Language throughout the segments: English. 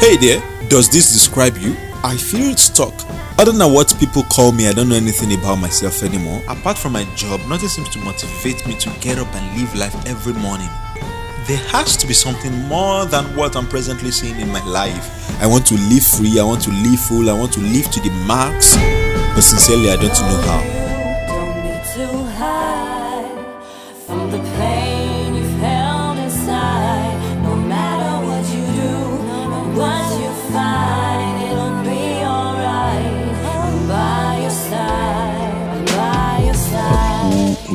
Hey there, does this describe you? I feel stuck. Other than what people call me, I don't know anything about myself anymore. Apart from my job, nothing seems to motivate me to get up and live life every morning. There has to be something more than what I'm presently seeing in my life. I want to live free, I want to live full, I want to live to the max, but sincerely, I don't know how.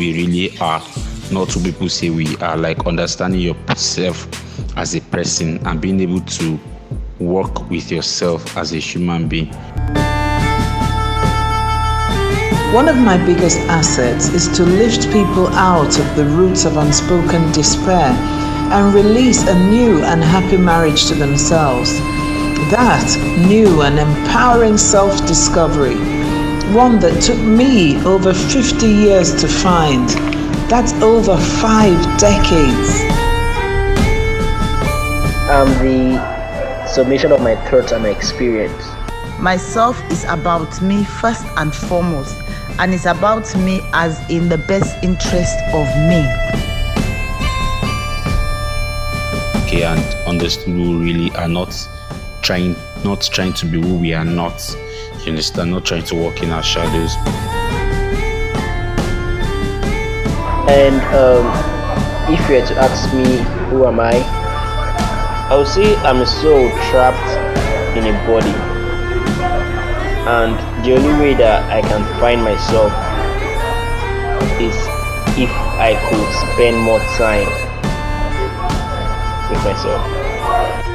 We really are, not who people say we are. Like understanding yourself as a person and being able to work with yourself as a human being. One of my biggest assets is to lift people out of the roots of unspoken despair and release a new and happy marriage to themselves. That new and empowering self discovery, one that took me over 50 years to find. That's over five decades. um, the submission of my thoughts and my experience. Myself is about me first and foremost, and it's about me as in the best interest of me. Okay, and understand who we really are not trying not trying to be who we are not. You understand? Not trying to walk in our shadows. And um, if you were to ask me, who am I? I would say I'm a soul trapped in a body. And the only way that I can find myself is if I could spend more time with myself.